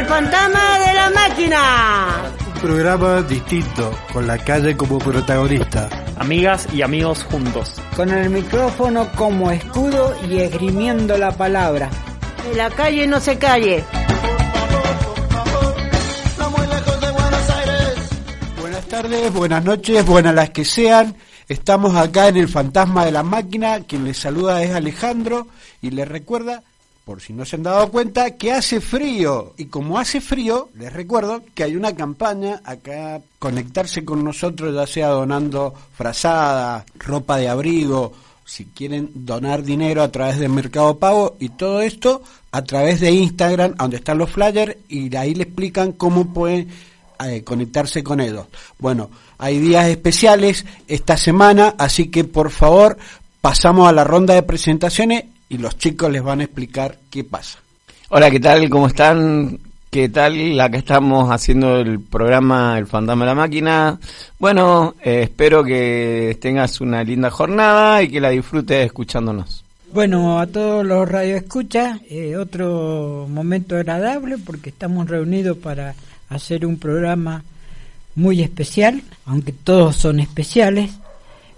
El fantasma de la máquina. Un programa distinto, con la calle como protagonista. Amigas y amigos juntos. Con el micrófono como escudo y esgrimiendo la palabra. Que la calle no se calle. Buenas tardes, buenas noches, buenas las que sean. Estamos acá en el Fantasma de la Máquina. Quien les saluda es Alejandro y les recuerda por si no se han dado cuenta, que hace frío. Y como hace frío, les recuerdo que hay una campaña acá, conectarse con nosotros, ya sea donando frazada, ropa de abrigo, si quieren donar dinero a través de Mercado Pago y todo esto a través de Instagram, donde están los flyers, y ahí le explican cómo pueden eh, conectarse con ellos. Bueno, hay días especiales esta semana, así que por favor pasamos a la ronda de presentaciones y los chicos les van a explicar qué pasa. Hola, ¿qué tal? ¿Cómo están? ¿Qué tal? La que estamos haciendo el programa El Fantasma de la Máquina. Bueno, eh, espero que tengas una linda jornada y que la disfrutes escuchándonos. Bueno, a todos los radioescuchas, eh, otro momento agradable porque estamos reunidos para hacer un programa muy especial, aunque todos son especiales.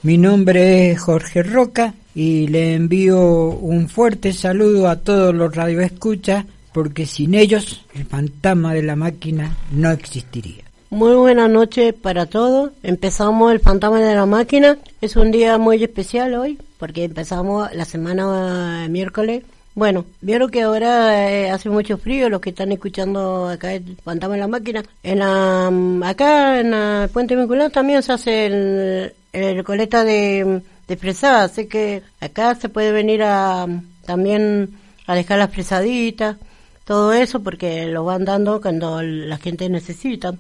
Mi nombre es Jorge Roca y le envío un fuerte saludo a todos los radioescuchas porque sin ellos el fantasma de la máquina no existiría. Muy buenas noches para todos. Empezamos el fantasma de la máquina. Es un día muy especial hoy porque empezamos la semana miércoles. Bueno, vieron que ahora eh, hace mucho frío los que están escuchando acá el fantasma de la máquina. En la, mm, acá en el puente vinculado también se hace el, el coleta de de fresada, así que acá se puede venir a también a dejar las fresaditas, todo eso porque lo van dando cuando la gente necesita.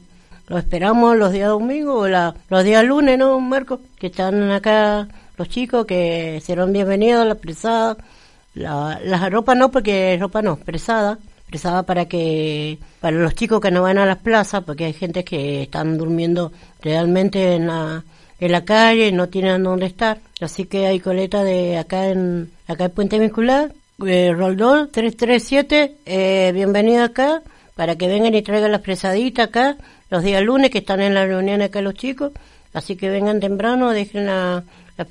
Lo esperamos los días domingos o la, los días lunes, ¿no, Marco? Que están acá los chicos que serán bienvenidos a la fresada. La, la ropa no, porque ropa no, fresada. Fresada para que, para los chicos que no van a las plazas, porque hay gente que están durmiendo realmente en la, en la calle, no tienen dónde estar. Así que hay coleta de acá en acá en Puente Vincular, eh, Roldol 337, eh, bienvenido acá, para que vengan y traigan las presaditas acá, los días lunes que están en la reunión acá los chicos. Así que vengan temprano, dejen la, la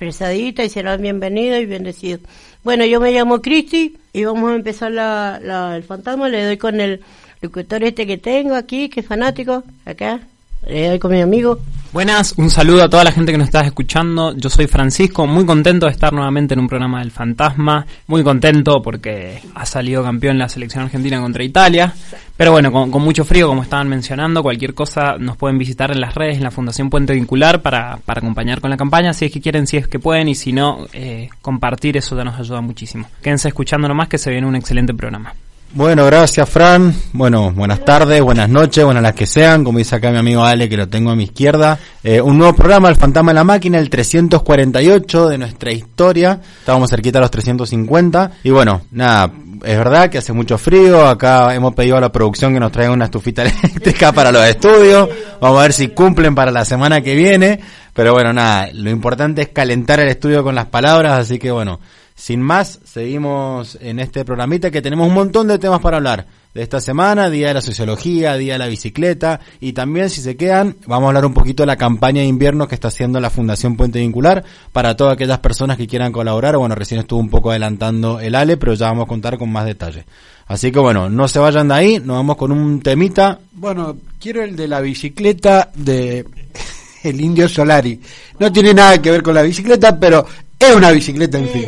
y serán bienvenidos y bendecidos. Bueno, yo me llamo Cristi y vamos a empezar la, la, el fantasma. Le doy con el locutor este que tengo aquí, que es fanático, acá, eh, con mi amigo. Buenas, un saludo a toda la gente que nos está escuchando. Yo soy Francisco, muy contento de estar nuevamente en un programa del Fantasma. Muy contento porque ha salido campeón la selección argentina contra Italia. Pero bueno, con, con, mucho frío, como estaban mencionando, cualquier cosa nos pueden visitar en las redes, en la Fundación Puente Vincular, para, para acompañar con la campaña, si es que quieren, si es que pueden, y si no, eh, compartir, eso ya nos ayuda muchísimo. Quédense escuchando nomás que se viene un excelente programa. Bueno, gracias Fran. Bueno, buenas tardes, buenas noches, buenas las que sean. Como dice acá mi amigo Ale, que lo tengo a mi izquierda. Eh, un nuevo programa, El Fantasma de la Máquina, el 348 de nuestra historia. Estábamos cerquita a los 350. Y bueno, nada, es verdad que hace mucho frío. Acá hemos pedido a la producción que nos traiga una estufita eléctrica para los estudios. Vamos a ver si cumplen para la semana que viene. Pero bueno, nada, lo importante es calentar el estudio con las palabras. Así que bueno, sin más, seguimos en este programita que tenemos un montón de temas para hablar. De esta semana, Día de la Sociología, Día de la Bicicleta y también, si se quedan, vamos a hablar un poquito de la campaña de invierno que está haciendo la Fundación Puente Vincular para todas aquellas personas que quieran colaborar. Bueno, recién estuvo un poco adelantando el Ale, pero ya vamos a contar con más detalle. Así que bueno, no se vayan de ahí, nos vamos con un temita. Bueno, quiero el de la bicicleta de el Indio Solari. No tiene nada que ver con la bicicleta, pero es una bicicleta, en fin.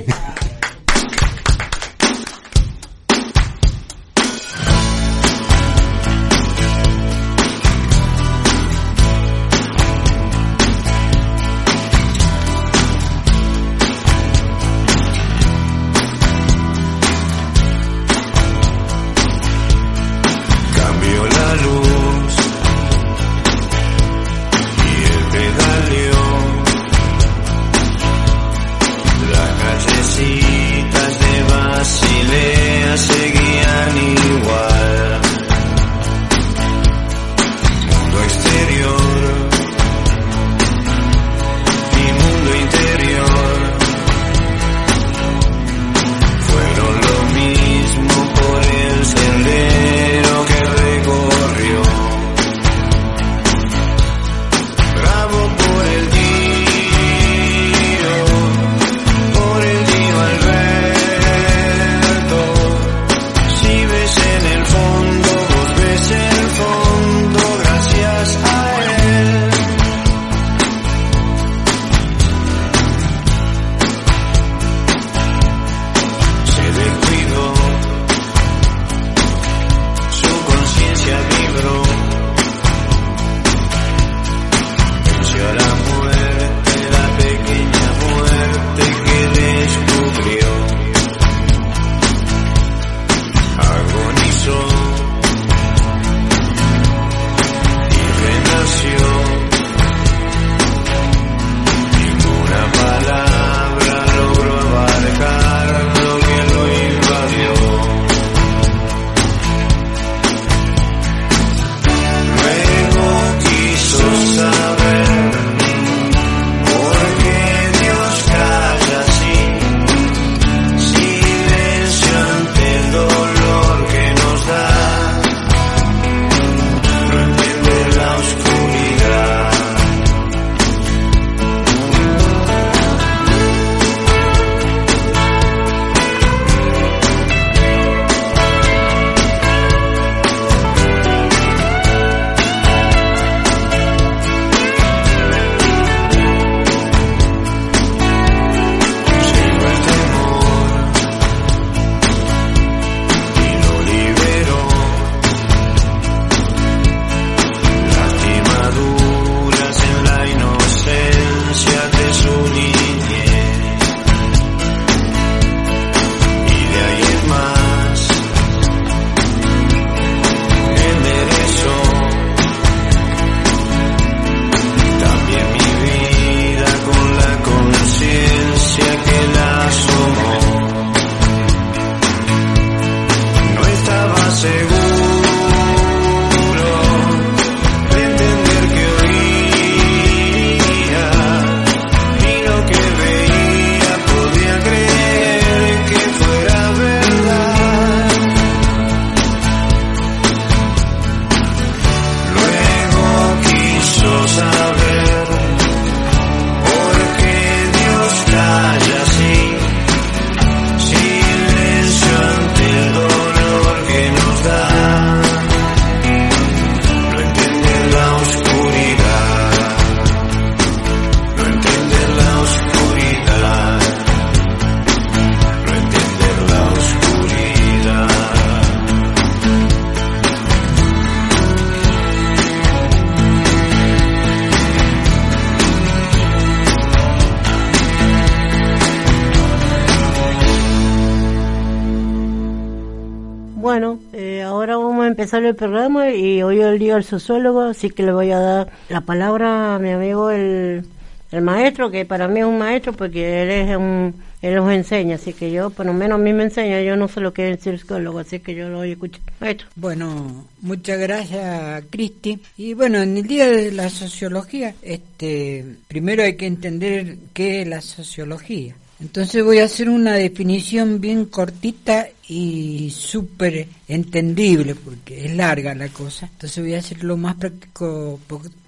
Empezar el programa y hoy el día del sociólogo, así que le voy a dar la palabra a mi amigo el, el maestro, que para mí es un maestro porque él es un él los enseña, así que yo, por lo menos a mí me enseña, yo no sé lo que es el psicólogo, así que yo lo voy a escuchar. Maestro. Bueno, muchas gracias, Cristi. Y bueno, en el día de la sociología, este, primero hay que entender qué es la sociología. Entonces voy a hacer una definición bien cortita y súper entendible, porque es larga la cosa. Entonces voy a hacer lo más práctico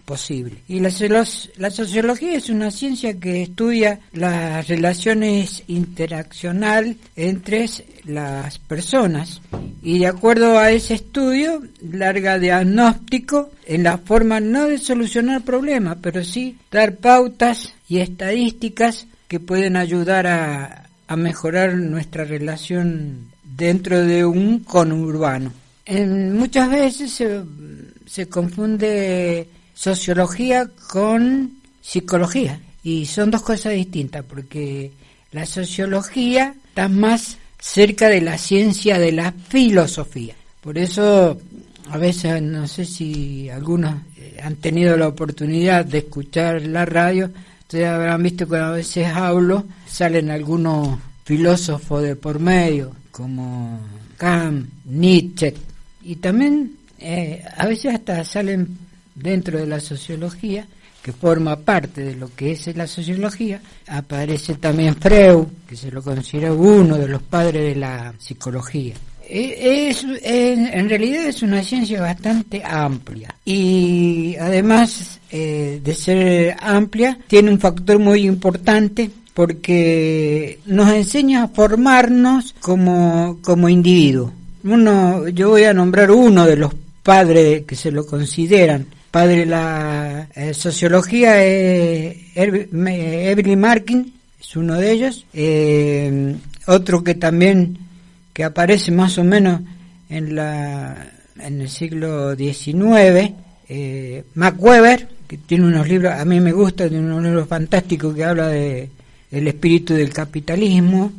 posible. Y la, la sociología es una ciencia que estudia las relaciones interaccionales entre las personas y de acuerdo a ese estudio larga diagnóstico en la forma no de solucionar problemas, pero sí dar pautas y estadísticas que pueden ayudar a, mejorar nuestra relación dentro de un conurbano. En, muchas veces se, se confunde sociología con psicología y son dos cosas distintas porque la sociología está más cerca de la ciencia de la filosofía. Por eso a veces no sé si algunos eh, han tenido la oportunidad de escuchar la radio Ustedes habrán visto que a veces hablo, salen algunos filósofos de por medio, como Kant, Nietzsche, y también eh, a veces hasta salen dentro de la sociología, que forma parte de lo que es la sociología, aparece también Freud, que se lo considera uno de los padres de la psicología. Eh, es, en realidad es una ciencia bastante amplia y además eh, de ser amplia tiene un factor muy importante porque nos enseña a formarnos como, como individuo. Uno, yo voy a nombrar uno de los padres que se lo consideran padre de la eh, sociología es Evelyn Markin, es uno de ellos. otro que también que aparece más o menos en, la, en el siglo XIX, eh, Mac Weber, que tiene unos libros, a mí me gusta, tiene unos libros fantásticos que habla de el espíritu del capitalismo,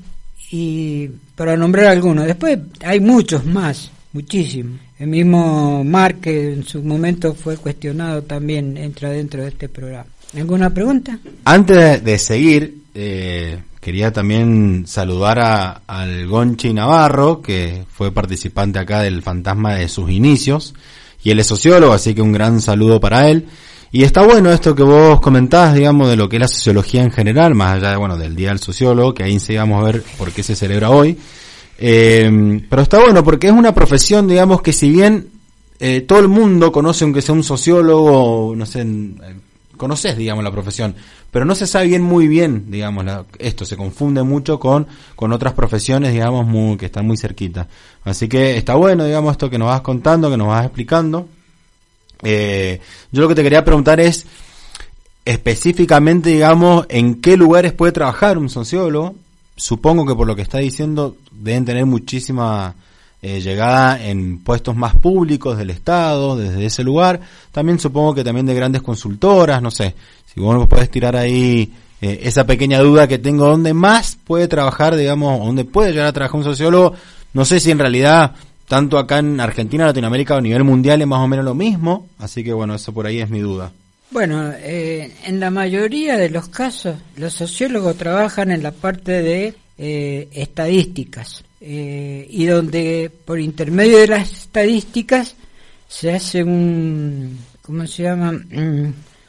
y para nombrar algunos, después hay muchos más, muchísimos. El mismo Mark, que en su momento fue cuestionado, también entra dentro de este programa. ¿Alguna pregunta? Antes de seguir, eh, Quería también saludar a, al Gonchi Navarro, que fue participante acá del Fantasma de sus inicios, y él es sociólogo, así que un gran saludo para él. Y está bueno esto que vos comentás, digamos, de lo que es la sociología en general, más allá de, bueno, del Día del Sociólogo, que ahí vamos a ver por qué se celebra hoy. Eh, pero está bueno porque es una profesión, digamos, que si bien eh, todo el mundo conoce aunque sea un sociólogo, no sé, conoces, digamos, la profesión, pero no se sabe bien muy bien, digamos, esto se confunde mucho con, con otras profesiones, digamos, muy, que están muy cerquita. Así que está bueno, digamos, esto que nos vas contando, que nos vas explicando. Eh, yo lo que te quería preguntar es, específicamente, digamos, en qué lugares puede trabajar un sociólogo. Supongo que por lo que está diciendo deben tener muchísima eh, llegada en puestos más públicos del Estado, desde ese lugar. También supongo que también de grandes consultoras, no sé. Si vos nos podés tirar ahí eh, esa pequeña duda que tengo, ¿dónde más puede trabajar, digamos, dónde puede llegar a trabajar un sociólogo? No sé si en realidad tanto acá en Argentina, Latinoamérica o a nivel mundial es más o menos lo mismo, así que bueno, eso por ahí es mi duda. Bueno, eh, en la mayoría de los casos los sociólogos trabajan en la parte de estadísticas. Eh, y donde por intermedio de las estadísticas se hace un, ¿cómo se llama?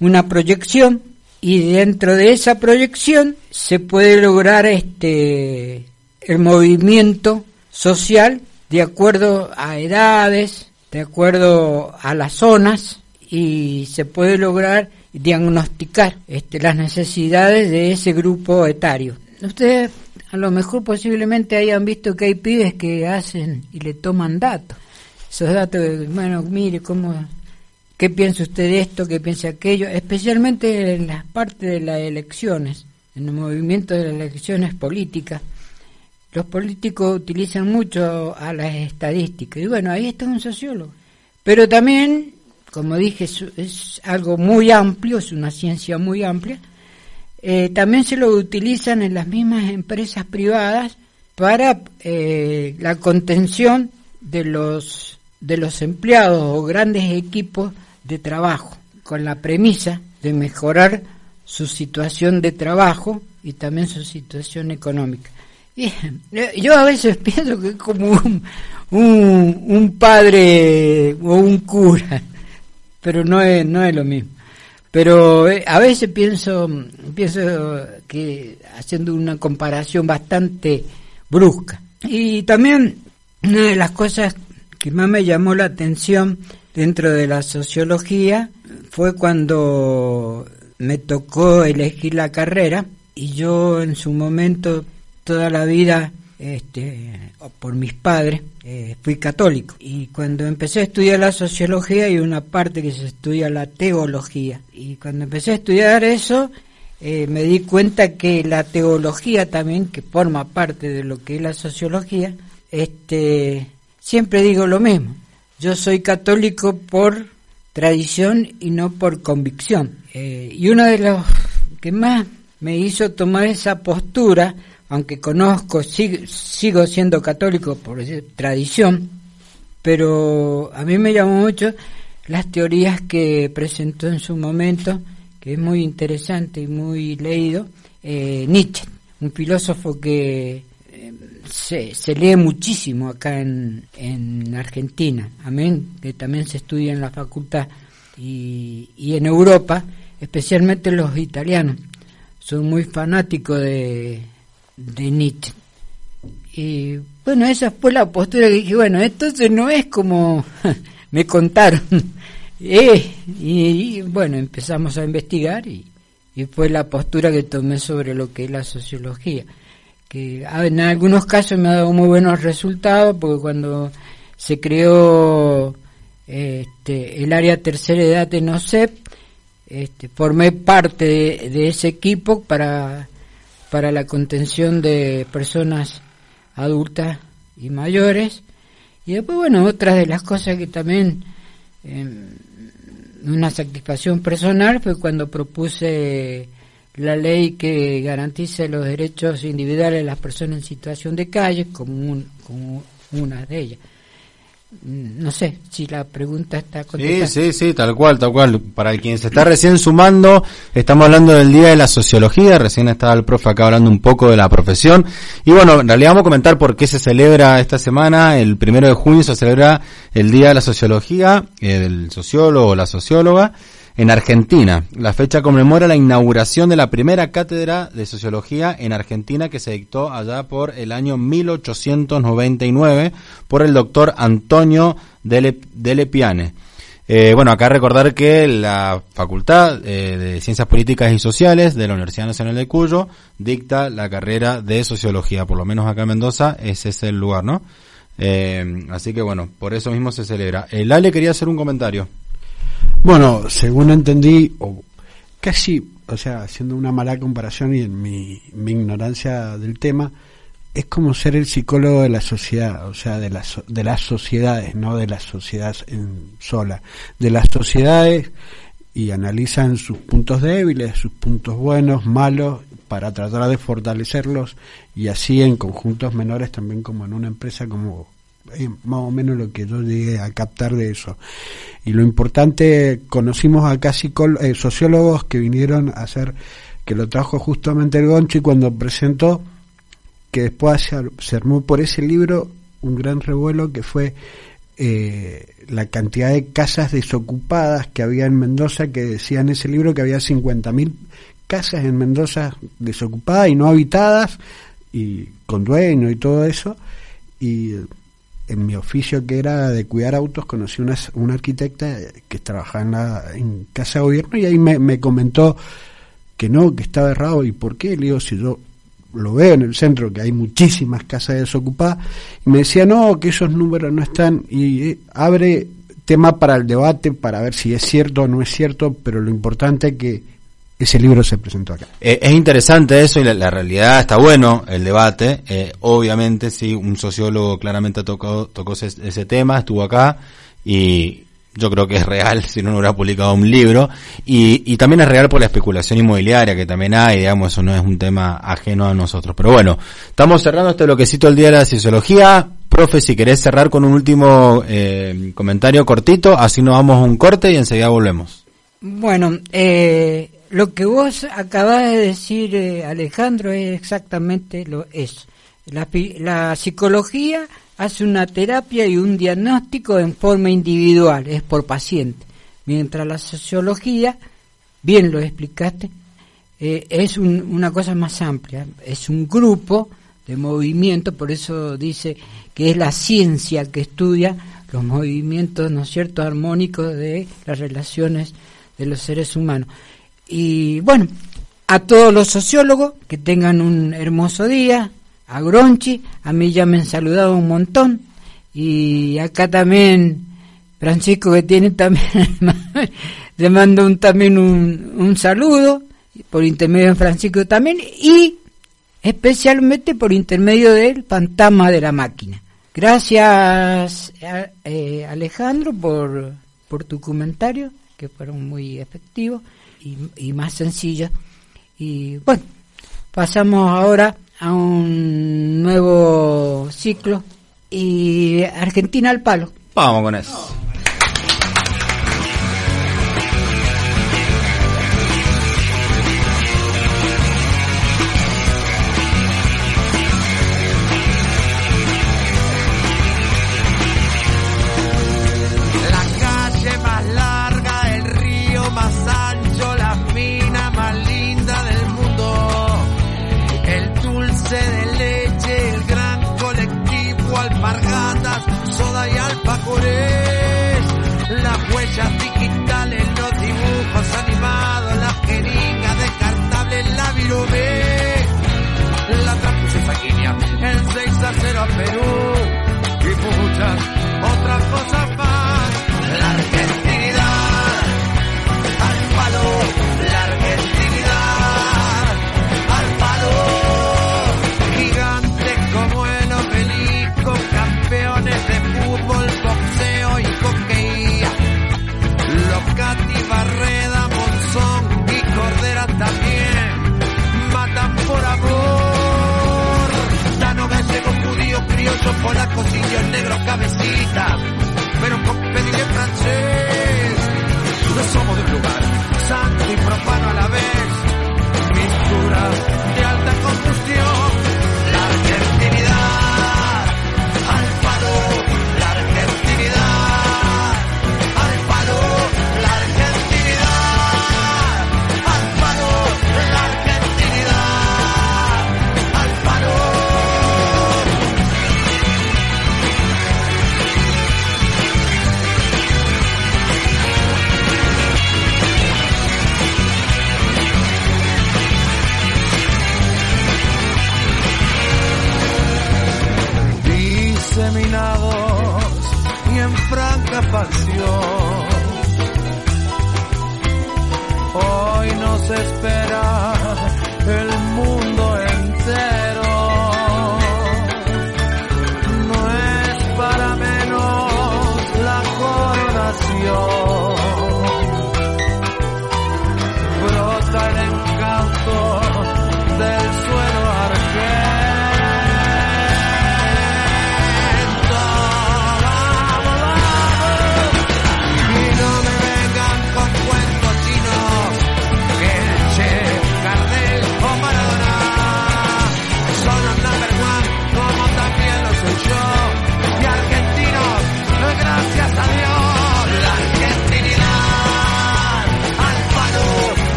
Una proyección y dentro de esa proyección se puede lograr este el movimiento social de acuerdo a edades, de acuerdo a las zonas y se puede lograr diagnosticar este, las necesidades de ese grupo etario. Ustedes a lo mejor posiblemente hayan visto que hay pibes que hacen y le toman datos. Esos datos, bueno, mire cómo, qué piensa usted de esto, qué piensa aquello, especialmente en las partes de las elecciones, en el movimiento de las elecciones políticas. Los políticos utilizan mucho a las estadísticas y bueno, ahí está un sociólogo. Pero también, como dije, es algo muy amplio, es una ciencia muy amplia, eh, también se lo utilizan en las mismas empresas privadas para eh, la contención de los de los empleados o grandes equipos de trabajo, con la premisa de mejorar su situación de trabajo y también su situación económica. Y, eh, yo a veces pienso que es como un, un, padre o un cura, pero no es, no es lo mismo. Pero eh, a veces pienso, pienso que haciendo una comparación bastante brusca. Y también una de las cosas que más me llamó la atención dentro de la sociología fue cuando me tocó elegir la carrera y yo en su momento toda la vida este, por mis padres, eh, fui católico. Y cuando empecé a estudiar la sociología hay una parte que se estudia la teología. Y cuando empecé a estudiar eso, eh, me di cuenta que la teología también, que forma parte de lo que es la sociología, este, siempre digo lo mismo. Yo soy católico por tradición y no por convicción. Eh, y uno de los que más me hizo tomar esa postura aunque conozco, sigo, siendo católico por tradición, pero a mí me llamó mucho las teorías que presentó en su momento, que es muy interesante y muy leído, eh, Nietzsche, un filósofo que se, se, lee muchísimo acá en, en Argentina, amén, que también se estudia en la facultad y, y en Europa, especialmente los italianos, son muy fanáticos de de Nietzsche. Y bueno, esa fue la postura que dije, bueno, entonces no es como me contaron. eh, y, bueno, empezamos a investigar y, y, fue la postura que tomé sobre lo que es la sociología. Que en algunos casos me ha dado muy buenos resultados, porque cuando se creó este, el área tercera edad de NOCEP, este, formé parte de ese equipo para para la contención de personas adultas y mayores. Y después, bueno, otras de las cosas que también, em, una satisfacción personal fue cuando propuse la ley que garantice los derechos individuales de las personas en situación de calle como, como una de ellas. Mm, no sé si la pregunta está contestada. Sí, sí, sí, tal cual, tal cual. Para quien se está recién sumando, estamos hablando del Día de la Sociología, recién estaba el profe acá hablando un poco de la profesión. Y bueno, en realidad vamos a comentar por qué se celebra esta semana, el primero de junio se celebra el Día de la Sociología, el sociólogo o la socióloga en Argentina. La fecha conmemora la inauguración de la primera cátedra de sociología en Argentina que se dictó allá por el año 1899 por el doctor Antonio Dele, Piane. Eh, bueno, acá recordar que la Facultad eh, de Ciencias Políticas y Sociales de la Universidad Nacional de Cuyo dicta la carrera de Sociología, por lo menos acá en Mendoza ese es el lugar, ¿no? Eh, así que bueno, por eso mismo se celebra. El Ale quería hacer un comentario. Bueno, según entendí, o casi, o sea, haciendo una mala comparación y en mi, mi ignorancia del tema, es como ser el psicólogo de la sociedad, o sea, de las, de las sociedades, no de las sociedades en sola, de las sociedades y analizan sus puntos débiles, sus puntos buenos, malos, para tratar de fortalecerlos y así en conjuntos menores también como en una empresa como más o menos lo que yo llegué a captar de eso. Y lo importante, conocimos acá eh, sociólogos que vinieron a hacer, que lo trajo justamente el Gonchi cuando presentó, que después se, armó por ese libro un gran revuelo que fue eh, la cantidad de casas desocupadas que había en Mendoza, que decía en ese libro que había 50.000 casas en Mendoza desocupadas y no habitadas, y con dueño y todo eso, y en mi oficio que era de cuidar autos conocí una, una arquitecta que trabajaba en, la, casa de gobierno y ahí me, comentó que no, que estaba errado y por qué, le digo, si yo lo veo en el centro que hay muchísimas casas desocupadas y me decía no, que esos números no están y eh, abre tema para el debate para ver si es cierto o no es cierto, pero lo importante es que ese libro se presentó acá. Eh, es interesante eso y la, realidad está bueno el debate. Eh, obviamente, sí, un sociólogo claramente tocó, tocó ese, tema, estuvo acá y yo creo que es real si no, no hubiera publicado un libro. Y, y también es real por la especulación inmobiliaria que también hay, digamos, eso no es un tema ajeno a nosotros. Pero bueno, estamos cerrando este bloquecito del Día de la Sociología. Profe, si querés cerrar con un último eh, comentario cortito, así nos vamos a un corte y enseguida volvemos. Bueno, eh, lo que vos acabas de decir, eh, Alejandro, es exactamente lo es. La, la psicología hace una terapia y un diagnóstico en forma individual, es por paciente. Mientras la sociología, bien lo explicaste, eh, es un- una cosa más amplia, es un grupo de movimientos, por eso dice que es la ciencia que estudia los movimientos, ¿no es cierto?, armónicos de las relaciones de los seres humanos. Y bueno, a todos los sociólogos que tengan un hermoso día, a Gronchi, a mí ya me han saludado un montón, y acá también Francisco que tiene también, le mando un, también un, un saludo, por intermedio de Francisco también, y especialmente por intermedio del fantasma de la máquina. Gracias eh, Alejandro por, por tu comentario, que fueron muy efectivos y, y más sencillos. Y bueno, pasamos ahora a un nuevo ciclo y Argentina al palo. Vamos con eso.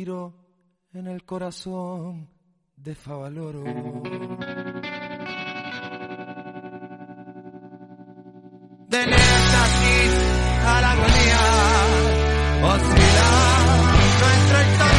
Tiro en el corazón de Favaloro. Del éxtasis a la agonía, oscila nuestra historia.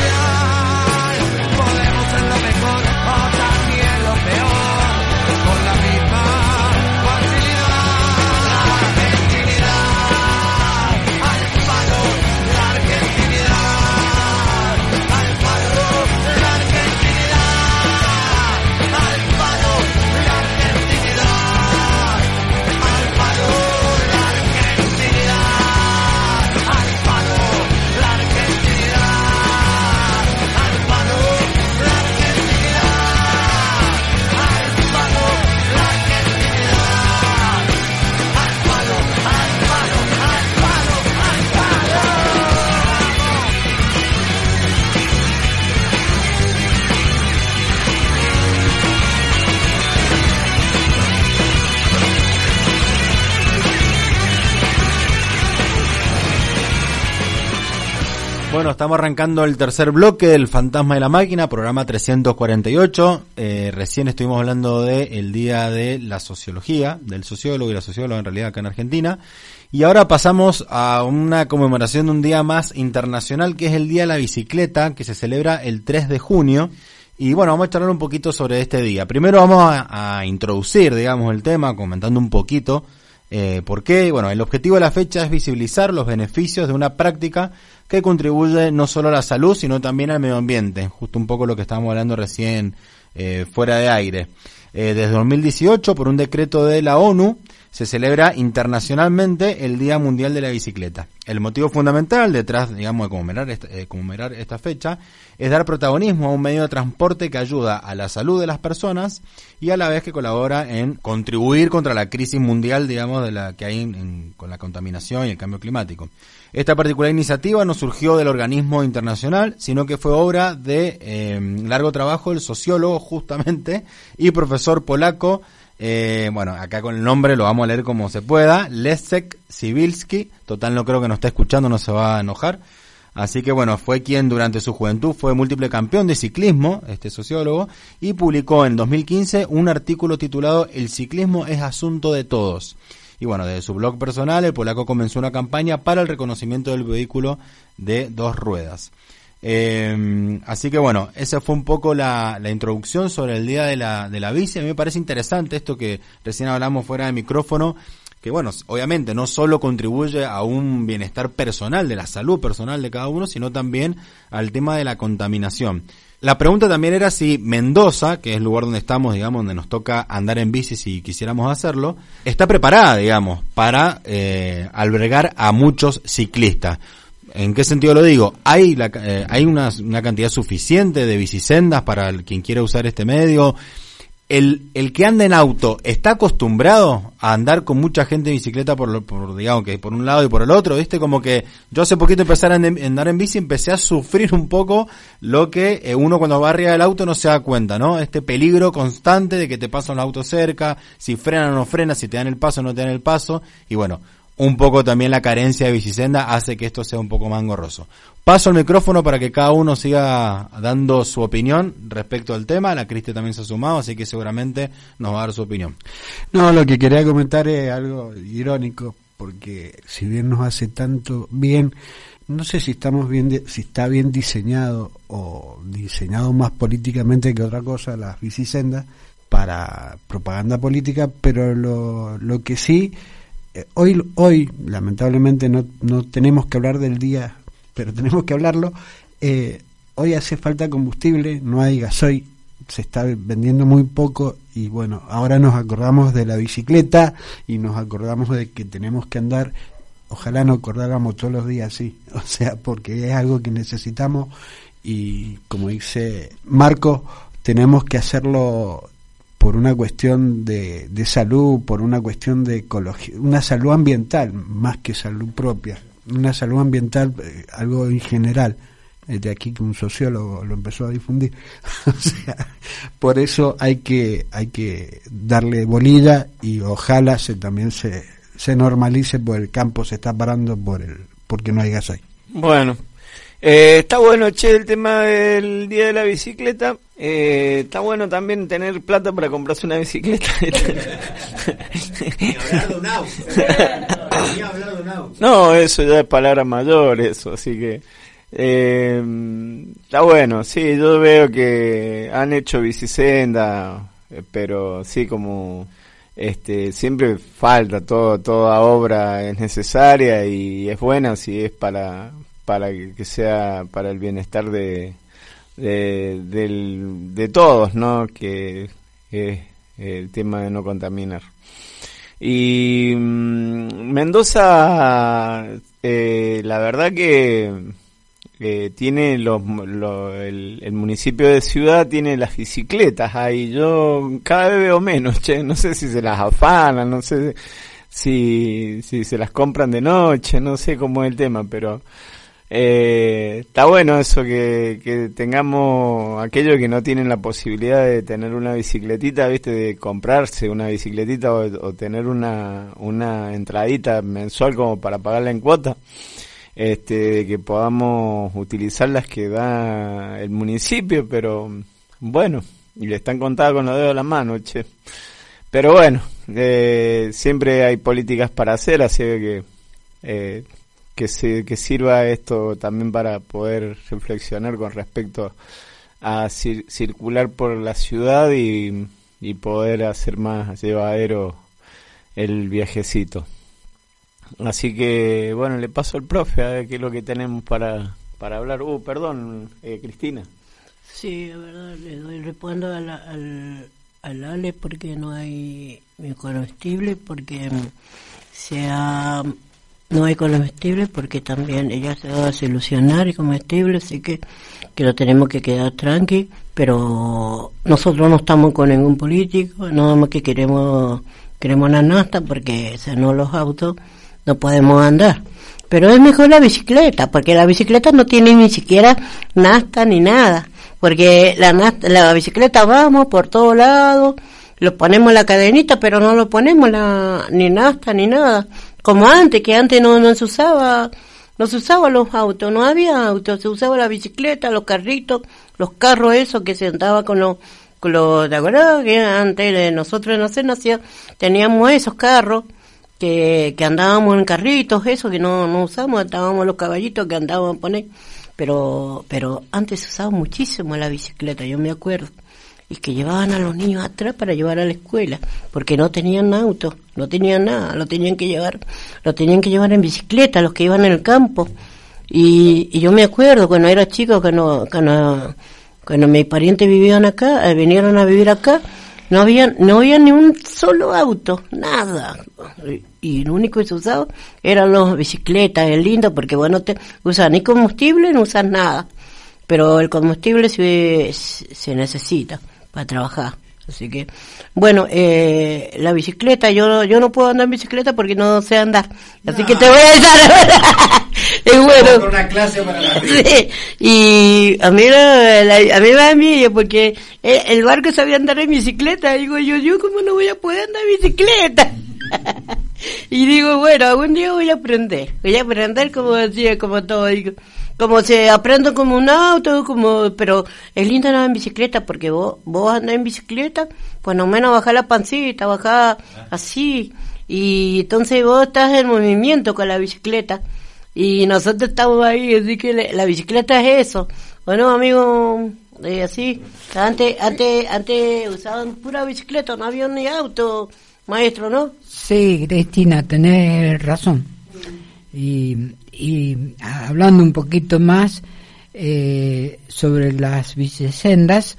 Bueno, estamos arrancando el tercer bloque del Fantasma de la Máquina, programa 348. Eh, recién estuvimos hablando de el Día de la Sociología, del sociólogo y la socióloga en realidad acá en Argentina. Y ahora pasamos a una conmemoración de un día más internacional, que es el Día de la Bicicleta, que se celebra el 3 de junio. Y bueno, vamos a charlar un poquito sobre este día. Primero vamos a, a introducir, digamos, el tema, comentando un poquito eh, ¿Por qué? Bueno, el objetivo de la fecha es visibilizar los beneficios de una práctica que contribuye no solo a la salud, sino también al medio ambiente. Justo un poco lo que estábamos hablando recién eh, fuera de aire. Eh, desde 2018, por un decreto de la ONU, se celebra internacionalmente el Día Mundial de la Bicicleta. El motivo fundamental detrás, digamos, de conmemorar esta, eh, conmemorar esta fecha es dar protagonismo a un medio de transporte que ayuda a la salud de las personas y a la vez que colabora en contribuir contra la crisis mundial, digamos, de la que hay en- con la contaminación y el cambio climático. Esta particular iniciativa no surgió del organismo internacional, sino que fue obra de eh, largo trabajo del sociólogo justamente y profesor polaco eh, bueno, acá con el nombre lo vamos a leer como se pueda. Leszek Sibilski. Total, no creo que nos esté escuchando, no se va a enojar. Así que bueno, fue quien durante su juventud fue múltiple campeón de ciclismo, este sociólogo, y publicó en 2015 un artículo titulado El ciclismo es asunto de todos. Y bueno, desde su blog personal, el polaco comenzó una campaña para el reconocimiento del vehículo de dos ruedas. Eh, así que bueno, esa fue un poco la, la introducción sobre el día de la, de la bici. A mí me parece interesante esto que recién hablamos fuera de micrófono, que bueno, obviamente no solo contribuye a un bienestar personal, de la salud personal de cada uno, sino también al tema de la contaminación. La pregunta también era si Mendoza, que es el lugar donde estamos, digamos, donde nos toca andar en bici si quisiéramos hacerlo, está preparada, digamos, para eh, albergar a muchos ciclistas. ¿En qué sentido lo digo? Hay, la, eh, hay una, cantidad suficiente de bicisendas para quien quiera usar este medio. El, el que anda en auto está acostumbrado a andar con mucha gente en bicicleta por, lo- por digamos que por un lado y por el otro, ¿viste? Como que yo hace poquito empecé a andar- en bici y empecé a sufrir un poco lo que eh, uno cuando va arriba del auto no se da cuenta, ¿no? Este peligro constante de que te pasa un auto cerca, si frena o no frena, si te dan el paso o no te dan el paso, y bueno, un poco también la carencia de bicisenda hace que esto sea un poco más engorroso. Paso el micrófono para que cada uno siga dando su opinión respecto al tema. La Cristi también se ha sumado, así que seguramente nos va a dar su opinión. No, lo que quería comentar es algo irónico, porque si bien nos hace tanto bien, no sé si estamos bien, de- si está bien diseñado o diseñado más políticamente que otra cosa las bicisendas para propaganda política, pero lo, lo que sí, eh, hoy, hoy lamentablemente no, no tenemos que hablar del día, pero tenemos que hablarlo. eh, hoy hace falta combustible, no hay gasoil, se está vendiendo muy poco y bueno, ahora nos acordamos de la bicicleta y nos acordamos de que tenemos que andar, ojalá nos acordáramos todos los días así, o sea, porque es algo que necesitamos y como dice Marco, tenemos que hacerlo por una cuestión de, de salud, por una cuestión de ecología, una salud ambiental más que salud propia, una salud ambiental, eh, algo en general eh, de aquí que un sociólogo lo empezó a difundir. o sea, por eso hay que hay que darle bolilla y ojalá se también se, se normalice por el campo se está parando por el porque no hay gas ahí. Bueno, Eh, está bueno, che, el tema del día de la bicicleta. Eh, está bueno también tener plata para comprarse una bicicleta. no, eso ya es palabra mayor, eso, así que. Eh, está bueno, sí, yo veo que han hecho bicisenda, eh, pero sí, como. Este, siempre falta todo, toda obra es necesaria y es buena si es para, para que sea para el bienestar de, de todos, ¿no? Que es el tema de no contaminar. Y mm, Mendoza, eh, la verdad que eh, tiene los, lo- el, el municipio de Ciudad tiene las bicicletas ahí. Yo cada vez veo menos, che. No sé si se las afanan, no sé si, si se las compran de noche, no sé cómo es el tema, pero eh, está bueno eso que, que tengamos aquellos que no tienen la posibilidad de tener una bicicletita, viste, de comprarse una bicicletita o, tener una, una entradita mensual como para pagarla en cuota, este, que podamos utilizar las que da el municipio, pero bueno, y le están contadas con los dedos de la mano, che. Pero bueno, eh, siempre hay políticas para hacer, así que eh, que, se, que sirva esto también para poder reflexionar con respecto a cir- circular por la ciudad y, y poder hacer más llevadero el viajecito. Así que, bueno, le paso al profe a ver qué es lo que tenemos para, para hablar. Uh, perdón, eh, Cristina. Sí, la verdad, le doy respondo a al, al Ale porque no hay comestible, porque se ha- no hay comestible, porque también ella se va a solucionar y comestible, así que, que lo tenemos que quedar tranqui, pero nosotros no estamos con ningún político, nada más que queremos, queremos una nasta porque si no los autos no podemos andar. Pero es mejor la bicicleta, porque la bicicleta no tiene ni siquiera nasta ni nada. Porque la, la bicicleta vamos por todos lados, lo ponemos la cadenita, pero no lo ponemos la, ni nasta ni nada. Como antes, que antes no, no se usaba, no se usaban los autos, no había autos, se usaba la bicicleta, los carritos, los carros esos que se andaba con los, con los, ¿te acuerdas? Que antes de nosotros en la nación teníamos esos carros que, que andábamos en carritos, eso que no, no usamos, estábamos los caballitos que andábamos a poner, pero, pero antes se usaba muchísimo la bicicleta, yo me acuerdo, y que llevaban a los niños atrás para llevar a la escuela, porque no tenían auto, no tenían nada, lo tenían que llevar, lo tenían que llevar en bicicleta, los que iban en el campo, y, y yo me acuerdo cuando era chico, cuando, cuando, cuando mis parientes vivían acá, eh, vinieron a vivir acá, no había, no había ni un solo auto, nada. Y lo único que se usaba eran las bicicletas, es lindo porque bueno, no te usas ni combustible, no usas nada. Pero el combustible se, se necesita para trabajar. Así que, bueno, eh, la bicicleta, yo yo no puedo andar en bicicleta porque no sé andar. Así que te voy a verdad. Es bueno. una clase para la Sí, y a mí, la- la- a mí me da envidia porque el, el barco sabía andar en bicicleta. Digo yo, yo cómo no voy a poder andar en bicicleta. y digo, bueno, algún día voy a aprender. Voy a aprender como decía, como todo. Digo, como se aprendo como un auto, como, pero es lindo andar en bicicleta porque vos, vos andás en bicicleta, cuando menos bajar la pancita, bajar así. Y entonces vos estás en movimiento con la bicicleta. Y nosotros estamos ahí, así que le- la bicicleta es eso. Bueno, amigo, eh, así, antes, antes, antes usaban pura bicicleta, no había ni auto, maestro, ¿no? Sí, Cristina, tenés razón. Y, hablando un poquito más eh, sobre las bicisendas,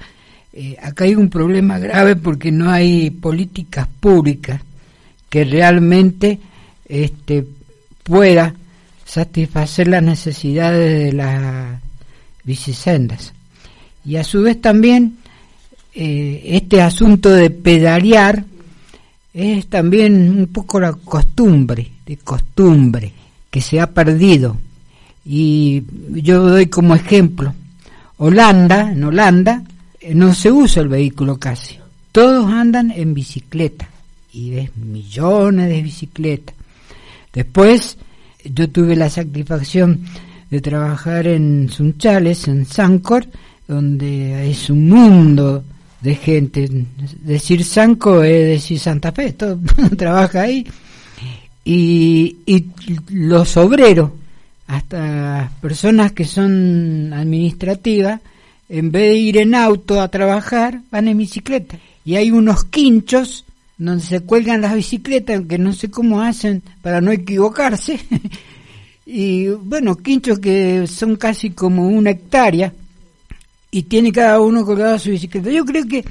eh, acá hay un problema grave porque no hay políticas públicas que realmente este, pueda satisfacer las necesidades de las bicisendas. Y a su vez también eh, este asunto de pedalear es también un poco la costumbre, de costumbre, que se ha perdido. Y yo doy como ejemplo, Holanda, en Holanda, eh, no se usa el vehículo casi. Todos andan en bicicleta y ves millones de bicicletas. Después yo tuve la satisfacción de trabajar en Sunchales, en Sancor, donde es un mundo de gente. Decir Sanco es decir Santa Fe, todo trabaja ahí. Y, y los obreros, hasta personas que son administrativas, en vez de ir en auto a trabajar, van en bicicleta. Y hay unos quinchos donde se cuelgan las bicicletas, que no sé cómo hacen para no equivocarse. y bueno, quinchos que son casi como una hectárea y tiene cada uno colgado su bicicleta. Yo creo que,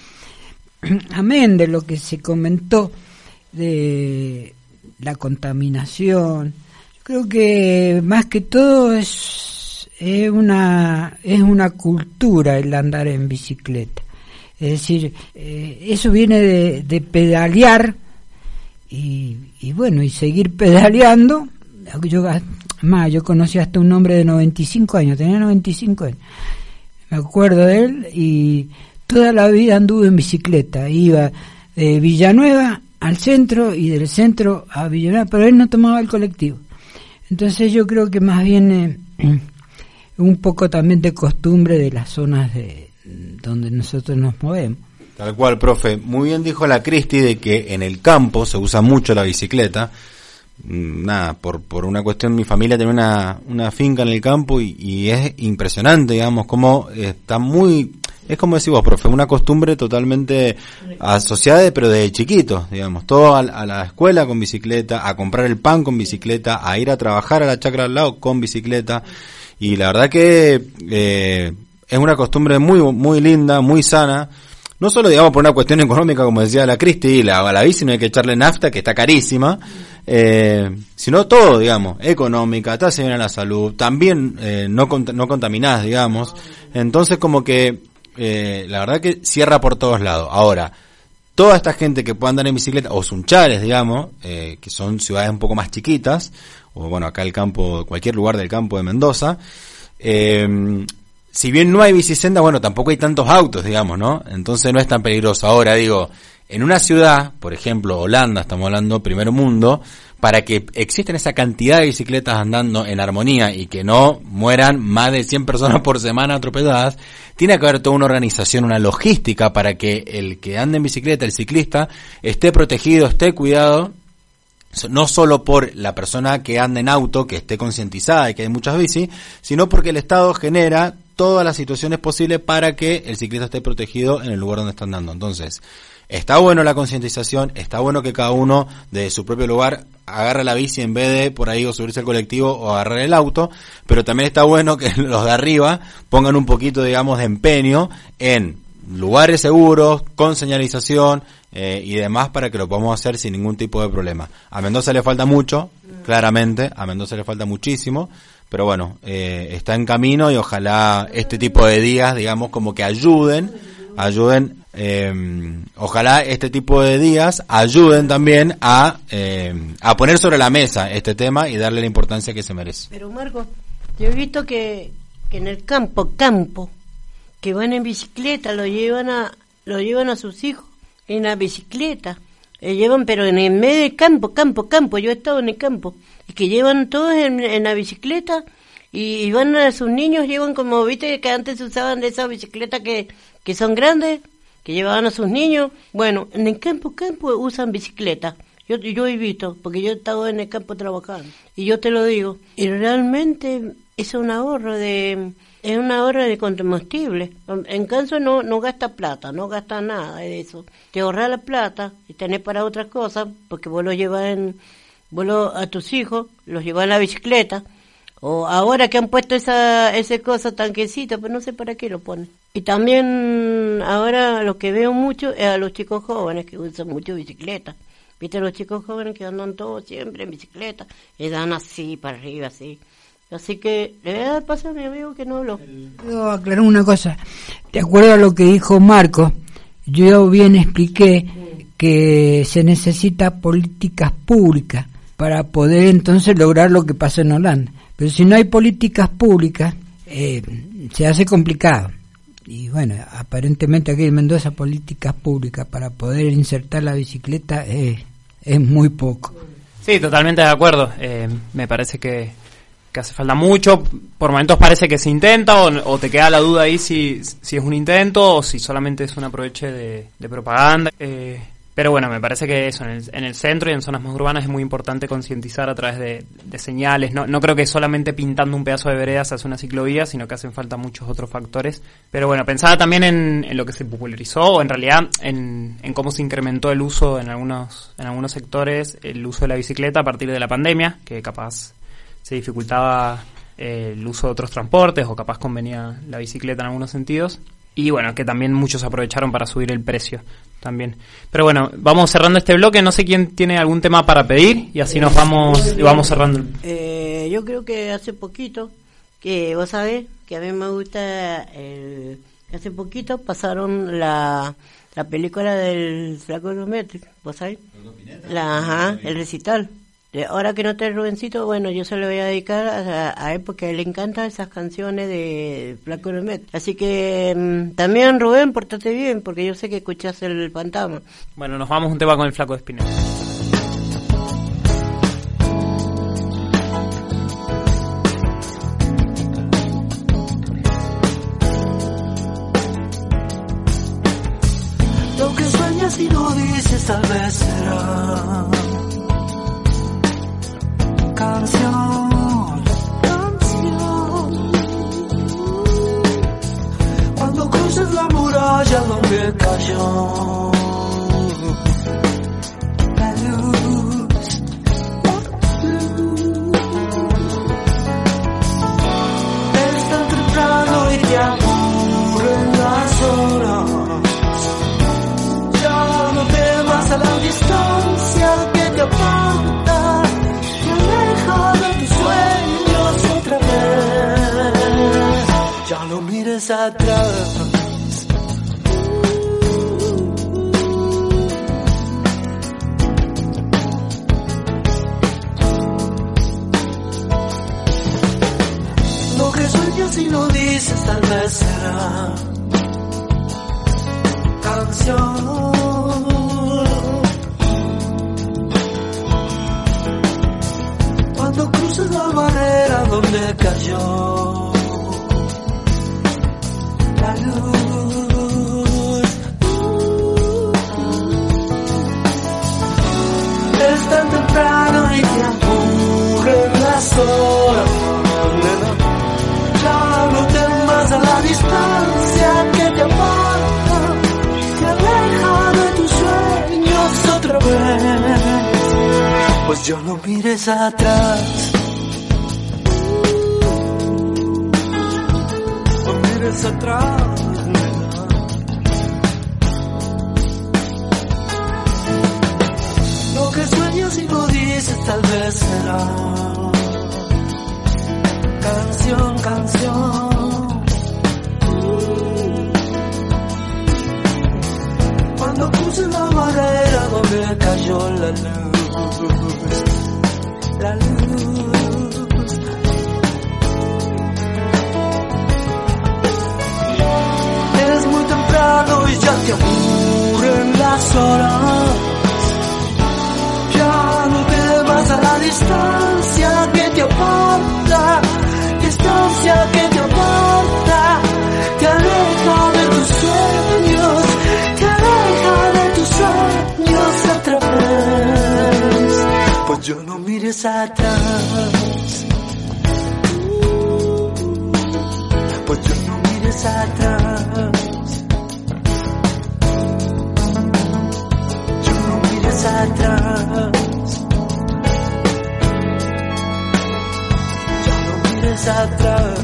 amén de lo que se comentó de la contaminación, yo creo que más que todo es, es una es una cultura el andar en bicicleta. Es decir, eh, eso viene de, de pedalear y, y bueno, y seguir pedaleando. Yo, más, yo conocí hasta un hombre de 95 años, tenía 95 años me acuerdo de él, y toda la vida anduve en bicicleta. Iba de Villanueva al centro y del centro a Villanueva, pero él no tomaba el colectivo. Entonces yo creo que más bien eh, un poco también de costumbre de las zonas de donde nosotros nos movemos. Tal cual, profe. Muy bien dijo la Cristi de que en el campo se usa mucho la bicicleta. Mm, Nada, por, por una cuestión, mi familia tiene una, una finca en el campo y, es impresionante, digamos, cómo está muy, es como decís vos, profe, una costumbre totalmente asociada, pero de chiquitos, digamos, todo a, a la escuela con bicicleta, a comprar el pan con bicicleta, a ir a trabajar a la chacra al lado con bicicleta, y la verdad que eh, es una costumbre muy, muy linda, muy sana, no solo digamos por una cuestión económica, como decía la Cristi, la, la bici no hay que echarle nafta, que está carísima, eh, sino todo, digamos, económica, te hace bien a la salud, también eh, no, no digamos, entonces como que eh, la verdad que cierra por todos lados. Ahora, toda esta gente que pueda andar en bicicleta, o sunchales, digamos, eh, que son ciudades un poco más chiquitas, o bueno, acá el campo, cualquier lugar del campo de Mendoza, eh, si bien no hay bicisenda, bueno, tampoco hay tantos autos, digamos, ¿no? Entonces no es tan peligroso. Ahora digo, en una ciudad, por ejemplo, Holanda, estamos hablando primer mundo, para que existen esa cantidad de bicicletas andando en armonía y que no mueran más de 100 personas por semana atropelladas, tiene que haber toda una organización, una logística para que el que ande en bicicleta, el ciclista, esté protegido, esté cuidado no solo por la persona que anda en auto, que esté concientizada y que hay muchas bici, sino porque el Estado genera todas las situaciones posibles para que el ciclista esté protegido en el lugar donde está andando. Entonces, está bueno la concientización, está bueno que cada uno de su propio lugar agarre la bici en vez de por ahí o subirse al colectivo o agarrar el auto, pero también está bueno que los de arriba pongan un poquito, digamos, de empeño en lugares seguros, con señalización eh, y demás para que lo podamos hacer sin ningún tipo de problema. A Mendoza le falta mucho, claramente, a Mendoza le falta muchísimo, pero bueno, eh, está en camino y ojalá este tipo de días, digamos, como que ayuden, ayuden, eh, ojalá este tipo de días ayuden también a, eh, a poner sobre la mesa este tema y darle la importancia que se merece. Pero Marco, yo he visto que, que en el campo, campo, que van en bicicleta, lo llevan a, lo llevan a sus hijos en la bicicleta. Le llevan, pero en el medio del campo, campo, campo. Yo he estado en el campo. Que llevan todos en, en la bicicleta y, van a sus niños, llevan como, viste, que antes usaban de esas bicicletas que, que son grandes, que llevaban a sus niños. Bueno, en el campo, campo usan bicicleta. Yo, yo he visto, porque yo he estado en el campo trabajando. Y yo te lo digo. Y realmente es un ahorro de es un ahorro de combustible. En caso no no gasta plata, no gasta nada de eso. Te ahorra la plata y tenés para otras cosas, porque vos lo llevas en vos a tus hijos, los llevas en la bicicleta. O ahora que han puesto esa, ese cosa tanquecito, pero no sé para qué lo ponen. Y también ahora lo que veo mucho es a los chicos jóvenes que usan mucho bicicleta. Viste los chicos jóvenes que andan todos siempre en bicicleta y dan así para arriba, así. Así que le voy a dar paso a mi amigo que no habló. Quiero aclarar una cosa. De acuerdo a lo que dijo Marco, yo bien expliqué que se necesita políticas públicas para poder entonces lograr lo que pasa en Holanda. Pero si no hay políticas públicas, eh, se hace complicado. Y bueno, aparentemente aquí en Mendoza políticas públicas para poder insertar la bicicleta es, es muy poco. Sí, totalmente de acuerdo. Eh, me parece que que hace falta mucho. Por momentos parece que se intenta o, o te queda la duda ahí si, si es un intento o si solamente es un aproveche de, de propaganda. Eh, pero bueno, me parece que eso, en el, en el centro y en zonas más urbanas es muy importante concientizar a través de, de señales. No, no creo que solamente pintando un pedazo de vereda se hace una ciclovía, sino que hacen falta muchos otros factores. Pero bueno, pensaba también en, en lo que se popularizó, o en realidad en, en cómo se incrementó el uso en algunos, en algunos sectores, el uso de la bicicleta a partir de la pandemia, que capaz se dificultaba eh, el uso de otros transportes o capaz convenía la bicicleta en algunos sentidos. Y bueno, que también muchos aprovecharon para subir el precio también. Pero bueno, vamos cerrando este bloque. No sé quién tiene algún tema para pedir y así nos vamos y vamos cerrando. Eh, yo creo que hace poquito, que vos sabés que a mí me gusta, el, hace poquito pasaron la, la película del Flaco Gourmet, vos sabés. La, ajá, el recital. De ahora que no está el Rubencito, bueno, yo se lo voy a dedicar a, a él porque le encantan esas canciones de Flaco Gourmet. Así que mm, también Rubén, portate bien porque yo sé que escuchás el fantasma. Bueno, nos vamos un tema con el flaco de Espinel. Lo que sueñas y no dices tal vez será atrás. Mires atrás. No mires atrás. Te aburren las horas. Ya no temas a la distancia que te aparta, distancia que te aparta, te aleja de tus sueños, te aleja de tus sueños otra vez. Pues yo no mires atrás. Pues yo no mires atrás. Atrás. Ya no mires atrás.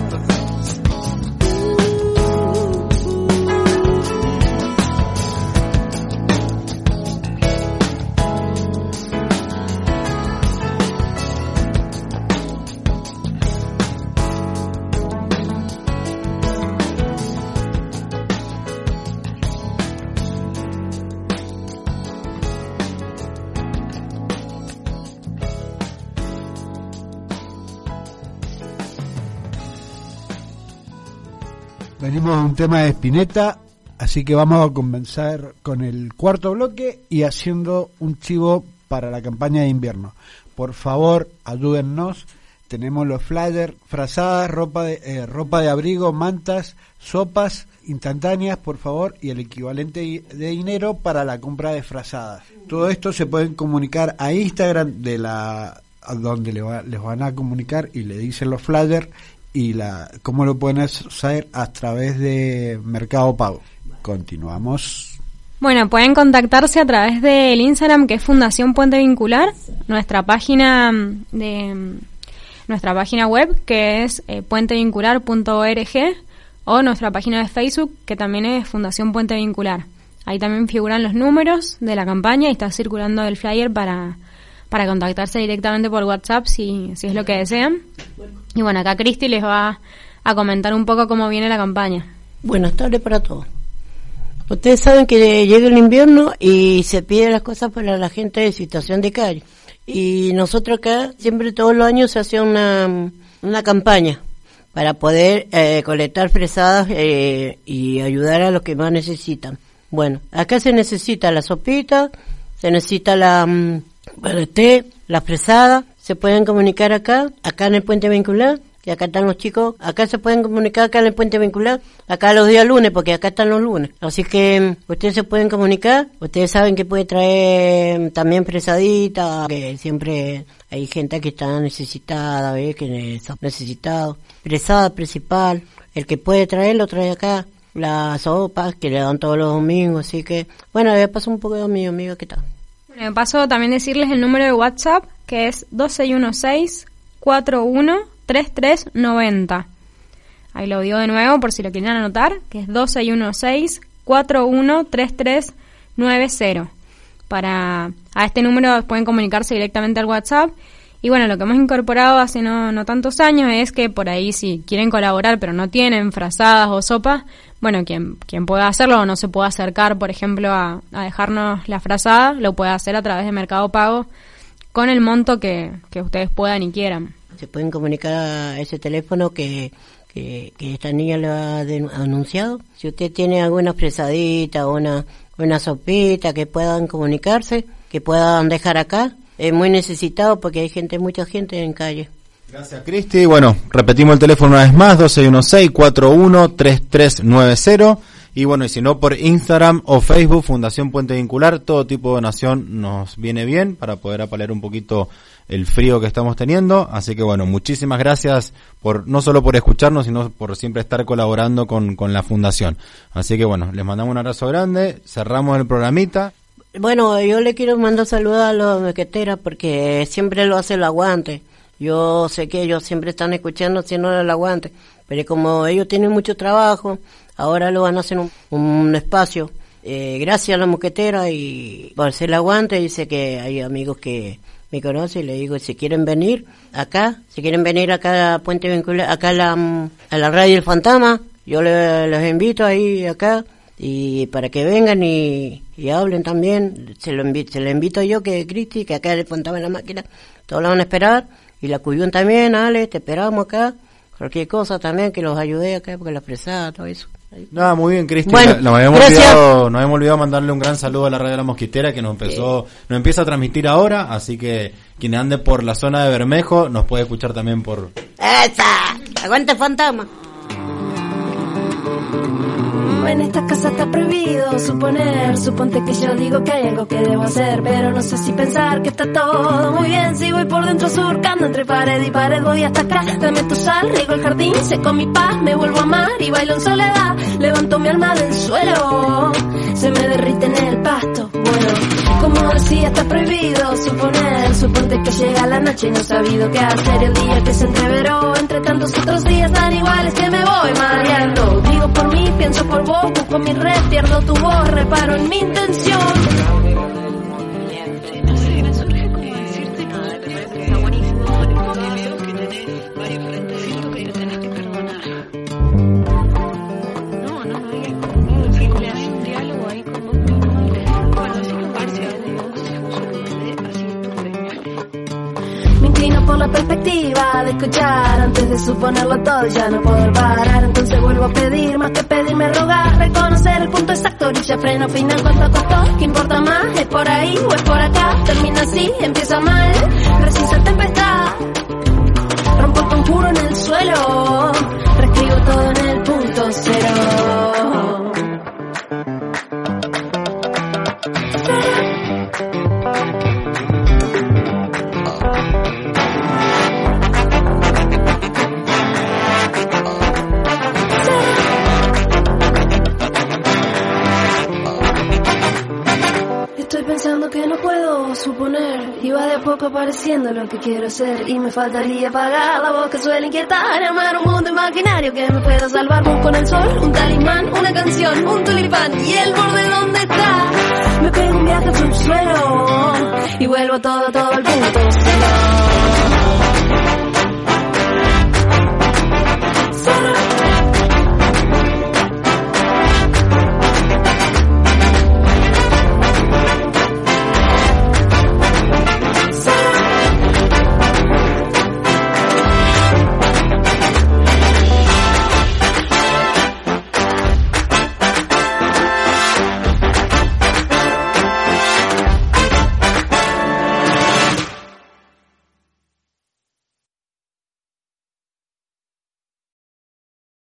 Tema de Spinetta, así que vamos a comenzar con el cuarto bloque y haciendo un chivo para la campaña de invierno. Por favor, ayúdennos. tenemos los flyers, frazadas, ropa de, eh, ropa de abrigo, mantas, sopas instantáneas, por favor, y el equivalente de dinero para la compra de frazadas. Todo esto se pueden comunicar a Instagram de la donde les van a comunicar y le dicen los flyers y la cómo lo pueden hacer a través de Mercado Pago. Continuamos. Bueno, pueden contactarse a través del Instagram que es Fundación Puente Vincular, nuestra página mm, de mm, nuestra página web que es eh, puentevincular.org o nuestra página de Facebook que también es Fundación Puente Vincular. Ahí también figuran los números de la campaña y está circulando el flyer para, para contactarse directamente por WhatsApp si, si es lo que desean. Y bueno, acá Cristi les va a comentar un poco cómo viene la campaña. Buenas tardes para todos. Ustedes saben que llega el invierno y se piden las cosas para la gente de situación de calle. Y nosotros acá, siempre todos los años se hace una, una campaña para poder eh, colectar fresadas eh, y ayudar a los que más necesitan. Bueno, acá se necesita la sopita, se necesita la mm, el té, la fresada, se pueden comunicar acá, acá en el puente vincular, que acá están los chicos, acá se pueden comunicar acá en el puente vincular, acá los días lunes, porque acá están los lunes. Así que mm, ustedes se pueden comunicar, ustedes saben que puede traer también fresadita, que siempre hay gente que está necesitada, ¿ves? que está necesitado. Fresada principal, el que puede traer lo trae acá. Las sopas que le dan todos los domingos, así que, bueno, le paso un poco de mi amiga, ¿qué tal? Bueno, paso también decirles el número de WhatsApp que es 1216-413390. Ahí lo digo de nuevo por si lo quieren anotar, que es 1216-413390. Para a este número pueden comunicarse directamente al WhatsApp. Y bueno, lo que hemos incorporado hace no, no tantos años es que por ahí si quieren colaborar pero no tienen frazadas o sopas, bueno, quien, quien pueda hacerlo o no se pueda acercar, por ejemplo, a, a dejarnos la frazada, lo puede hacer a través de Mercado Pago con el monto que, que ustedes puedan y quieran. Se pueden comunicar a ese teléfono que, que, que esta niña lo ha anunciado. Si usted tiene alguna fresadita o una, una sopita que puedan comunicarse, que puedan dejar acá, es muy necesitado porque hay gente, mucha gente en calle. Gracias, Cristi. Bueno, repetimos el teléfono una vez más, 1216-413390. Y bueno, y si no, por Instagram o Facebook, Fundación Puente Vincular, todo tipo de donación nos viene bien para poder apalear un poquito el frío que estamos teniendo. Así que bueno, muchísimas gracias por no solo por escucharnos, sino por siempre estar colaborando con, con la Fundación. Así que bueno, les mandamos un abrazo grande, cerramos el programita. Bueno, yo le quiero mandar saludos a los mequeteras porque siempre lo hace el aguante. Yo sé que ellos siempre están escuchando haciendo el aguante, pero como ellos tienen mucho trabajo, ahora lo van a hacer un, un espacio. Eh, gracias a la mosquetera y el aguante, dice que hay amigos que me conocen y le digo si quieren venir acá, si quieren venir acá a Puente Vincular, acá a la, a la radio El Fantasma, yo le- los invito ahí acá y para que vengan y, y hablen también, se lo invito, se lo invito yo que Cristi, que acá le en la máquina, todos lo van a esperar, y la Cuyún también, Ale, te esperamos acá, cualquier cosa también que los ayude acá, porque la fresada, todo eso. Nada, muy bien, Cristi. Bueno, nos, habíamos olvidado, nos habíamos olvidado mandarle un gran saludo a la radio de la Mosquitera que nos empezó, nos empieza a transmitir ahora, así que quien ande por la zona de Bermejo nos puede escuchar también por ¡Esa! ¡Aguante Fantasma! En esta casa está prohibido suponer, suponte que yo digo que hay algo que debo hacer, pero no sé si pensar que está todo muy bien, si voy por dentro surcando entre pared y pared, voy hasta acá, dame tu sal, riego el jardín, seco mi paz, me vuelvo a amar y bailo en soledad, levanto mi alma del suelo, se me derrite en el pasto, bueno, como decía está prohibido suponer, suponte que llega la noche y no he sabido qué hacer, el día que se entreveró, entre tantos otros días tan iguales que me voy mareando, digo por mí, pienso por vos, busco mi red, pierdo tu voz, reparo en mi intención. Por la perspectiva de escuchar antes de suponerlo todo, ya no puedo parar. Entonces vuelvo a pedir, más que pedirme rogar, reconocer el punto exacto, orilla, freno, final, cuánto costó. ¿Qué importa más? ¿Es por ahí o es por acá? Termina así, empieza mal, precisa tempestad. subsuelo. Reescribo todo en el punto cero. Va de poco apareciendo lo que quiero ser. Y me faltaría apagar la voz que suele inquietar. Armar un mundo imaginario que me pueda salvar. En el sol un talismán, una canción, un tulipán. Y el borde donde está Me pego un viaje al subsuelo. Y vuelvo todo, todo al punto